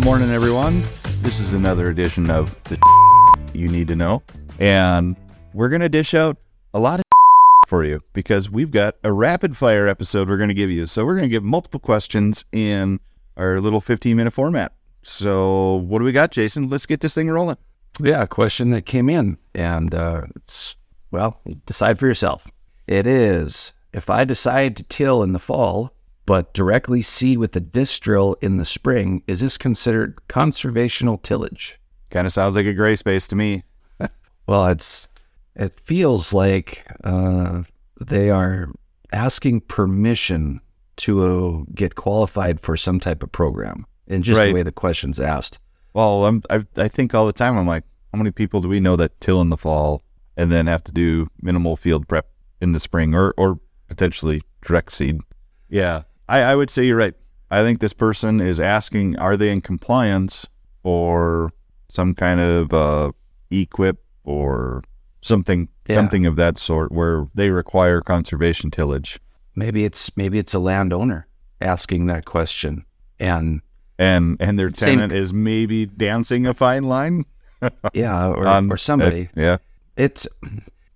morning, everyone. This is another edition of the you need to know, and we're gonna dish out a lot of for you because we've got a rapid fire episode we're gonna give you. So we're gonna give multiple questions in our little 15 minute format. So what do we got, Jason? Let's get this thing rolling. Yeah, a question that came in, and uh, it's well, decide for yourself. It is if I decide to till in the fall, but directly seed with the disc drill in the spring, is this considered conservational tillage? Kind of sounds like a gray space to me. Well, it's it feels like uh, they are asking permission to uh, get qualified for some type of program, and just Right. the way the question's asked. Well, I'm, I I think all the time I'm like, how many people do we know that till in the fall and then have to do minimal field prep in the spring or or potentially direct seed? Yeah, I, I would say you're right. I think this person is asking, are they in compliance for some kind of uh, EQIP or something Yeah. something of that sort where they require conservation tillage Maybe it's maybe it's a landowner asking that question, and and and their Same- tenant is maybe dancing a fine line yeah, or, or somebody. uh, yeah. It's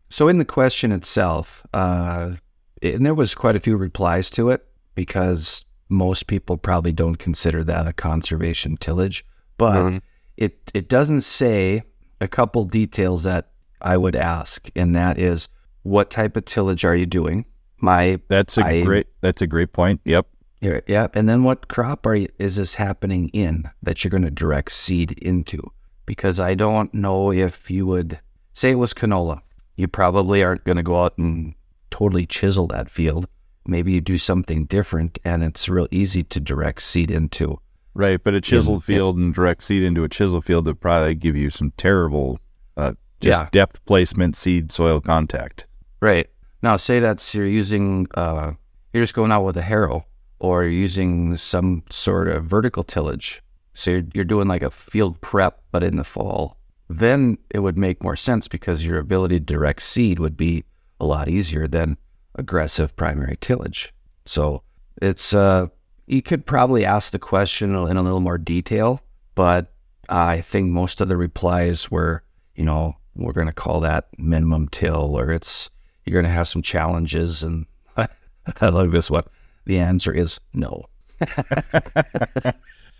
so in the question itself, uh, and there was quite a few replies to it because most people probably don't consider that a conservation tillage, but Mhm. it it doesn't say a couple details that I would ask, and that is what type of tillage are you doing? My That's a I- great. That's a great point. Yep. yeah, yeah, and then what crop are you, is this happening in that you're going to direct seed into? Because I don't know if you would say it was canola. You probably aren't going to go out and totally chisel that field. Maybe you do something different, and it's real easy to direct seed into. Right, but a chiseled yeah. field and direct seed into a chisel field would probably give you some terrible, uh, just Yeah. depth placement, seed soil contact. Right now, say that's you're using, uh, you're just going out with a harrow, or you're using some sort of vertical tillage. So you're, you're doing like a field prep, but in the fall. Then it would make more sense because your ability to direct seed would be a lot easier than aggressive primary tillage. So it's uh, you could probably ask the question in a little more detail, but I think most of the replies were, you know, we're going to call that minimum till, or it's you're going to have some challenges. And I love this one. The answer is no.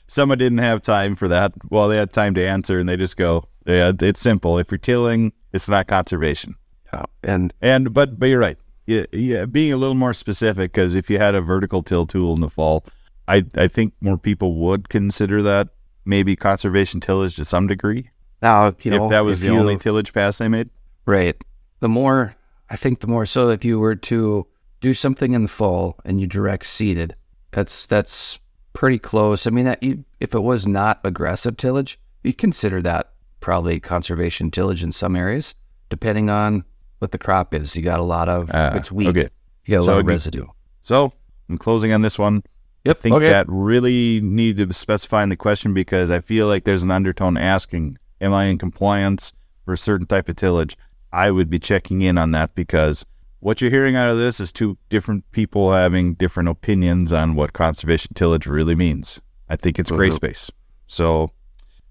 Someone didn't have time for that. Well, they had time to answer, and they just go, "Yeah, it's simple. If you're tilling, it's not conservation." Uh, and And but but you're right. Yeah, yeah. Being a little more specific, because if you had a vertical till tool in the fall, I I think more people would consider that maybe conservation tillage to some degree. now, you know, if that was if the you- only tillage pass they made. Right. The more, I think, the more. So if you were to do something in the fall and you direct seeded, that's that's pretty close. I mean, that you, if it was not aggressive tillage, you'd consider that probably conservation tillage in some areas, depending on what the crop is. You got a lot of Ah, it's wheat. okay. You got a So lot of residue. So I'm closing on this one. Yep. I think okay. that really need to specify in the question because I feel like there's an undertone asking, "Am I in compliance for a certain type of tillage?" I would be checking in on that because what you're hearing out of this is two different people having different opinions on what conservation tillage really means. I think it's gray Mhm. space. So,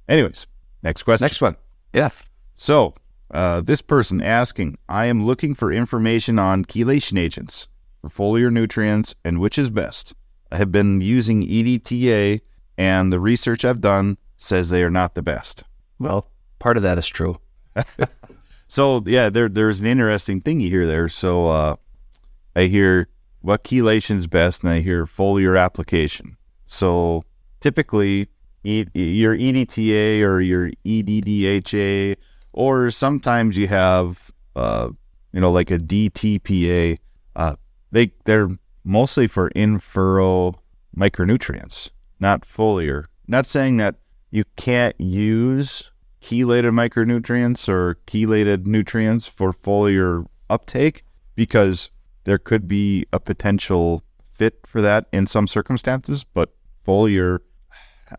anyways, next question. Next one. Yeah. So, uh, this person asking, I am looking for information on chelation agents for foliar nutrients and which is best. I have been using EDTA, and the research I've done says they are not the best. Well, part of that is true. So, yeah, there there's an interesting thing you hear there. So, uh, I hear what chelation is best, and I hear foliar application. So, typically, e- your EDTA or your EDDHA, or sometimes you have, uh, you know, like a DTPA. Uh, they they're mostly for in furrow micronutrients, not foliar. Not saying that you can't use chelated micronutrients or chelated nutrients for foliar uptake because there could be a potential fit for that in some circumstances, but foliar,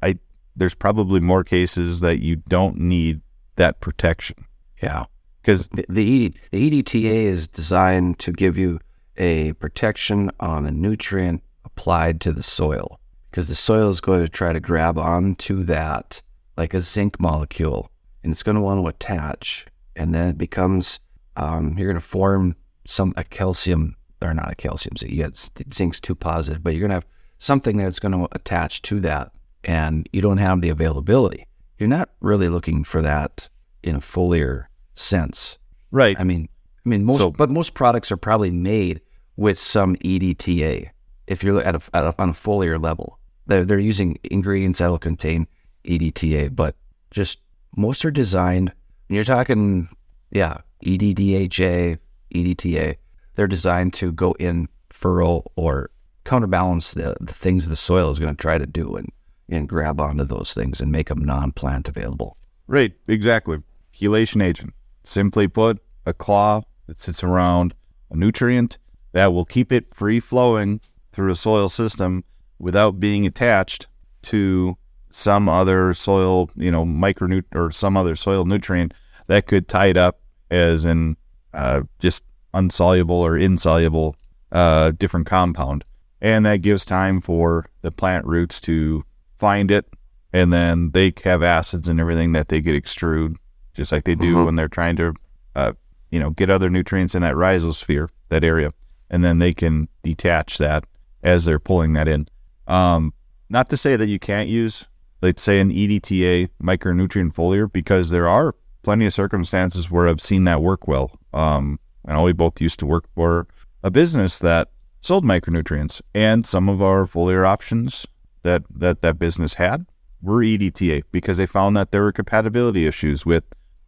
I there's probably more cases that you don't need that protection Yeah. because The, the, ED, the EDTA is designed to give you a protection on a nutrient applied to the soil because the soil is going to try to grab onto that like a zinc molecule and it's going to want to attach. And then it becomes, um, you're going to form some, a calcium, or not a calcium, so you get zinc's too positive, but you're going to have something that's going to attach to that and you don't have the availability. You're not really looking for that in a foliar sense. Right. I mean, I mean, most, So- but most products are probably made with some EDTA. If you're at a, at a on a foliar level, they're they're using ingredients that'll contain EDTA, but just most are designed. and You're talking, yeah, EDDHA, EDTA. They're designed to go in furrow or counterbalance the, the things the soil is going to try to do and and grab onto those things and make them non-plant available. Right, exactly. Chelation agent. Simply put, a claw that sits around a nutrient that will keep it free flowing through a soil system without being attached to some other soil, you know, micronut or some other soil nutrient that could tie it up as an uh, just unsoluble or insoluble uh, different compound. And that gives time for the plant roots to find it and then they have acids and everything that they get extrude, just like they do Mhm. when they're trying to, uh, you know, get other nutrients in that rhizosphere, that area, and then they can detach that as they're pulling that in. Um, not to say that you can't use, let's say, an EDTA micronutrient foliar, because there are plenty of circumstances where I've seen that work well. Um, I know we both used to work for a business that sold micronutrients, and some of our foliar options that that that business had were EDTA because they found that there were compatibility issues with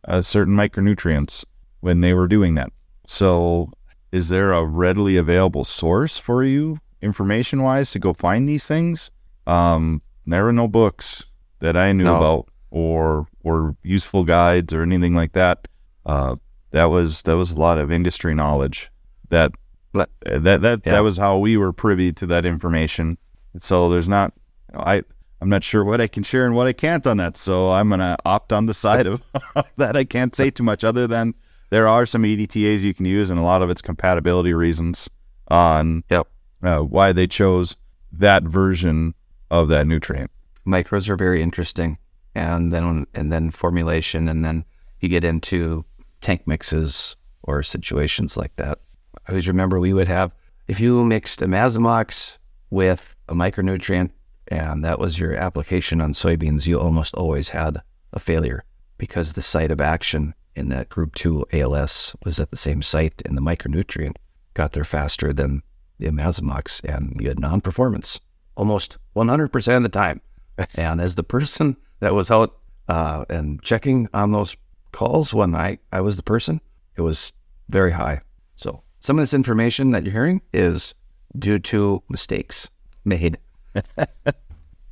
uh, certain micronutrients when they were doing that. So, is there a readily available source for you, information wise, to go find these things? Um, there were no books that I knew No. about or or useful guides or anything like that. Uh, that was that was a lot of industry knowledge that But- that that Yeah. that was how we were privy to that information. So there's not I I'm not sure what I can share and what I can't on that. So I'm gonna opt on the side of that. I can't say too much other than there are some EDTAs you can use, and a lot of it's compatibility reasons on Yep. uh, why they chose that version of that nutrient. micros are very interesting and then and then formulation and then you get into tank mixes or situations like that i always remember we would have if you mixed imazamox with a micronutrient and that was your application on soybeans you almost always had a failure because the site of action in that group 2 als was at the same site and the micronutrient got there faster than the imazamox and you had non-performance almost 100% of the time and as the person that was out uh, and checking on those calls when I, I was the person, it was very high. So some of this information that you're hearing is due to mistakes made. That's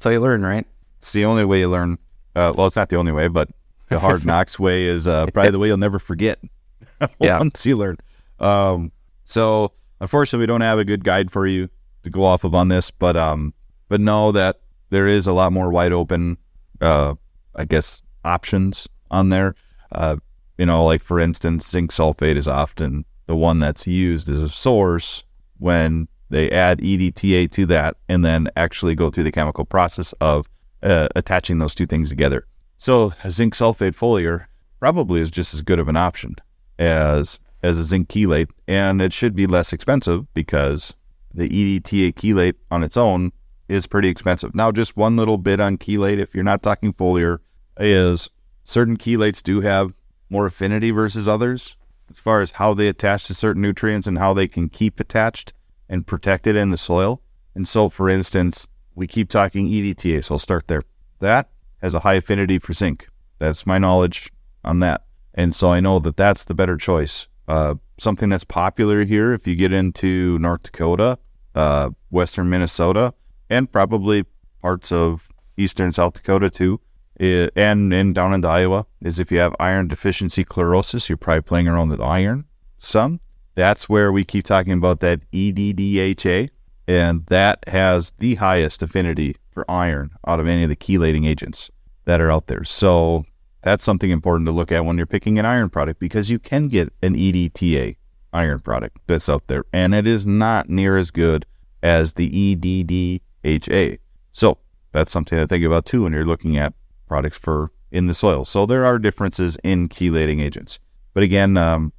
how you learn, right? It's the only way you learn. Uh, well, it's not the only way, but the hard knocks way is uh, probably the way you'll never forget. Yeah. once you learn. Um, so unfortunately, we don't have a good guide for you to go off of on this, but um, but know that there is a lot more wide open, uh, I guess, options on there. Uh, you know, like for instance, zinc sulfate is often the one that's used as a source when they add EDTA to that and then actually go through the chemical process of uh, attaching those two things together. So a zinc sulfate foliar probably is just as good of an option as as a zinc chelate, and it should be less expensive because the EDTA chelate on its own is pretty expensive. Now, just one little bit on chelate, if you're not talking foliar, is certain chelates do have more affinity versus others as far as how they attach to certain nutrients and how they can keep attached and protected in the soil. And so, for instance, we keep talking EDTA, so I'll start there. That has a high affinity for zinc. That's my knowledge on that. And so I know that that's the better choice. Uh, something that's popular here, if you get into North Dakota, uh, Western Minnesota, and probably parts of Eastern South Dakota too, i- and, and down into Iowa, is if you have iron deficiency chlorosis, you're probably playing around with iron some. That's where we keep talking about that EDDHA, and that has the highest affinity for iron out of any of the chelating agents that are out there. So that's something important to look at when you're picking an iron product because you can get an EDTA iron product that's out there, and it is not near as good as the EDDHA. So that's something to think about too when you're looking at products for in the soil. So there are differences in chelating agents. But again, um,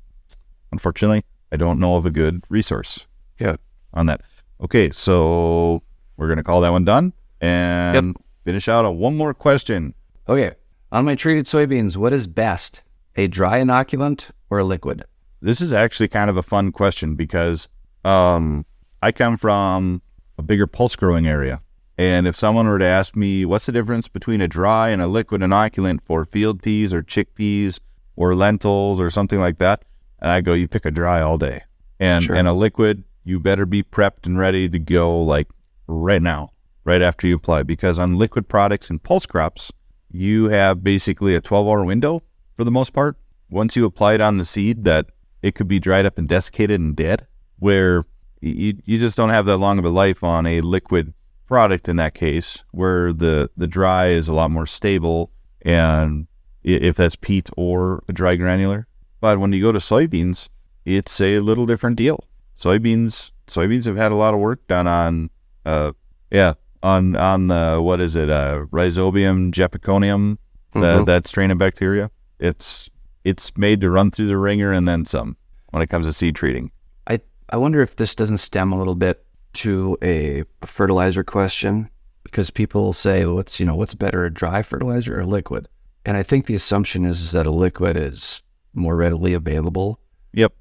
unfortunately, I don't know of a good resource Yeah. on that. Okay, so we're going to call that one done and finish out on one more question. Okay. On my treated soybeans, what is best? A dry inoculant or a liquid? This is actually kind of a fun question because um, I come from a bigger pulse growing area. And if someone were to ask me what's the difference between a dry and a liquid inoculant for field peas or chickpeas or lentils or something like that, and I go, you pick a dry all day. And Sure. and a liquid, you better be prepped and ready to go like right now, right after you apply. Because on liquid products and pulse crops, you have basically a 12 hour window for the most part. Once you apply it on the seed, that it could be dried up and desiccated and dead, where you, you just don't have that long of a life on a liquid product in that case, where the, the dry is a lot more stable and if that's peat or a dry granular. But when you go to soybeans, it's a little different deal. Soybeans soybeans have had a lot of work done on uh yeah, on on the what is it, uh Rhizobium japonicum, that Mhm. that strain of bacteria. It's it's made to run through the ringer and then some when it comes to seed treating. I, I wonder if this doesn't stem a little bit to a fertilizer question because people say, what's, you know, what's better, a dry fertilizer or a liquid? And I think the assumption is, is that a liquid is more readily available. Yep.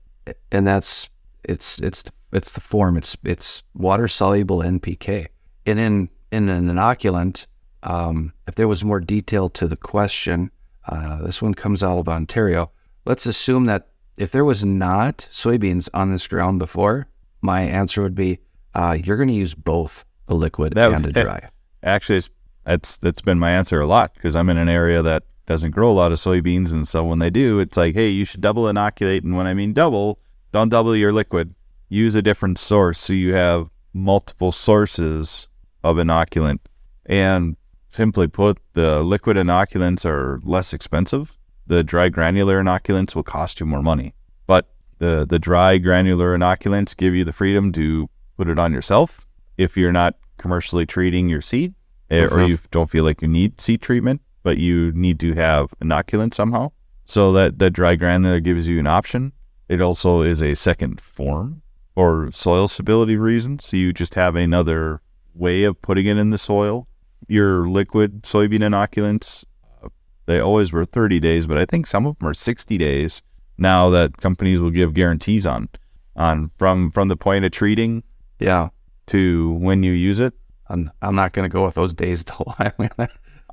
And that's, it's, it's, it's the form. It's, it's water soluble NPK. And in, in an inoculant, um, if there was more detail to the question, uh, this one comes out of Ontario. Let's assume that if there was not soybeans on this ground before, my answer would be uh, you're going to use both a liquid That- and a dry. Actually, it's, that's that's been my answer a lot because I'm in an area that doesn't grow a lot of soybeans, and so when they do, it's like, hey, you should double inoculate. And when I mean double, don't double your liquid. Use a different source so you have multiple sources of inoculant. And simply put, the liquid inoculants are less expensive. The dry granular inoculants will cost you more money, but the the dry granular inoculants give you the freedom to put it on yourself if you're not commercially treating your seed eh, or Mhm. you don't feel like you need seed treatment, but you need to have inoculant somehow. So that that dry granular gives you an option. It also is a second form for soil stability reasons. So you just have another way of putting it in the soil. Your liquid soybean inoculants, uh, they always were 30 days, but I think some of them are 60 days now that companies will give guarantees on on from from the point of treating Yeah. to when you use it. I'm, I'm not going to go with those days though.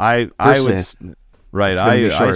I I would right. I, I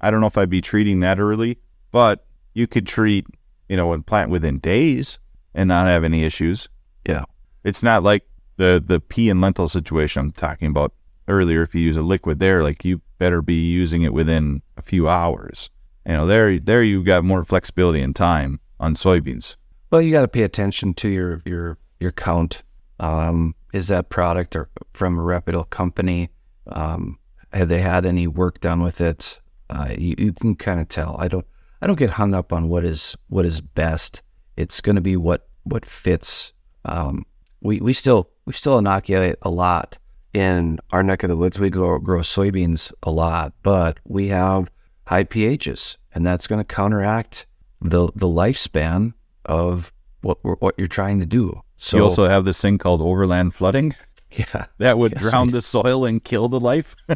I don't know if I'd be treating that early, but you could treat you know and plant within days and not have any issues. Yeah. It's not like the the pea and lentil situation I'm talking about earlier. If you use a liquid there, like you better be using it within a few hours. You know, there there you've got more flexibility and time on soybeans. well, you got to pay attention to your, your, your count. Um, is that product or from a reputable company? Um, have they had any work done with it? Uh, you, you can kind of tell. I don't, I don't get hung up on what is, what is best. It's going to be what, what fits. Um, we, we still, we still inoculate a lot in our neck of the woods. We grow, grow soybeans a lot, but we have high pHs, and that's going to counteract the the lifespan of what what you're trying to do. So you also have this thing called overland flooding. yeah, that would Yes, drown the soil and kill the life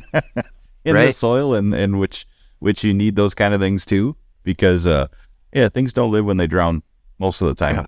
in the soil and, and which which you need those kind of things too because uh yeah things don't live when they drown most of the time Yeah.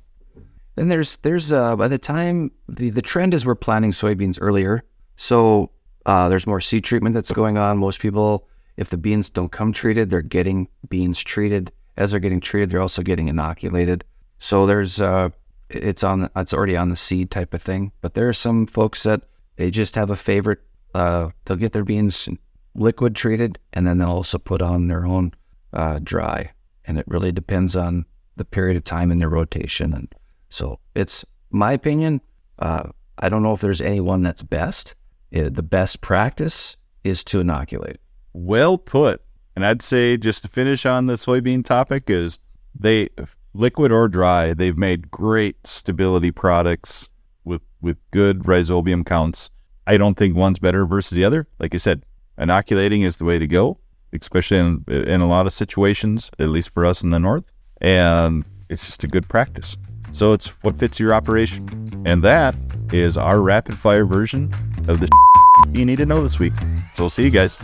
And there's there's uh by the time the the trend is we're planting soybeans earlier, so uh, there's more seed treatment that's going on. Most people, if the beans don't come treated, they're getting beans treated. As they're getting treated, they're also getting inoculated. So there's uh, it's on it's already on the seed type of thing. But there are some folks that they just have a favorite. Uh, they'll get their beans liquid treated, and then they'll also put on their own uh, dry. And it really depends on the period of time in their rotation. And so it's my opinion. Uh, I don't know if there's any one that's best. Uh, the best practice is to inoculate. well put and i'd say just to finish on the soybean topic is they liquid or dry they've made great stability products with with good rhizobium counts I don't think one's better versus the other. Like I said, inoculating is the way to go, especially in, in a lot of situations, at least for us in the north. And it's just a good practice. So it's what fits your operation. And that is our rapid fire version of the you need to know this week. So we'll see you guys.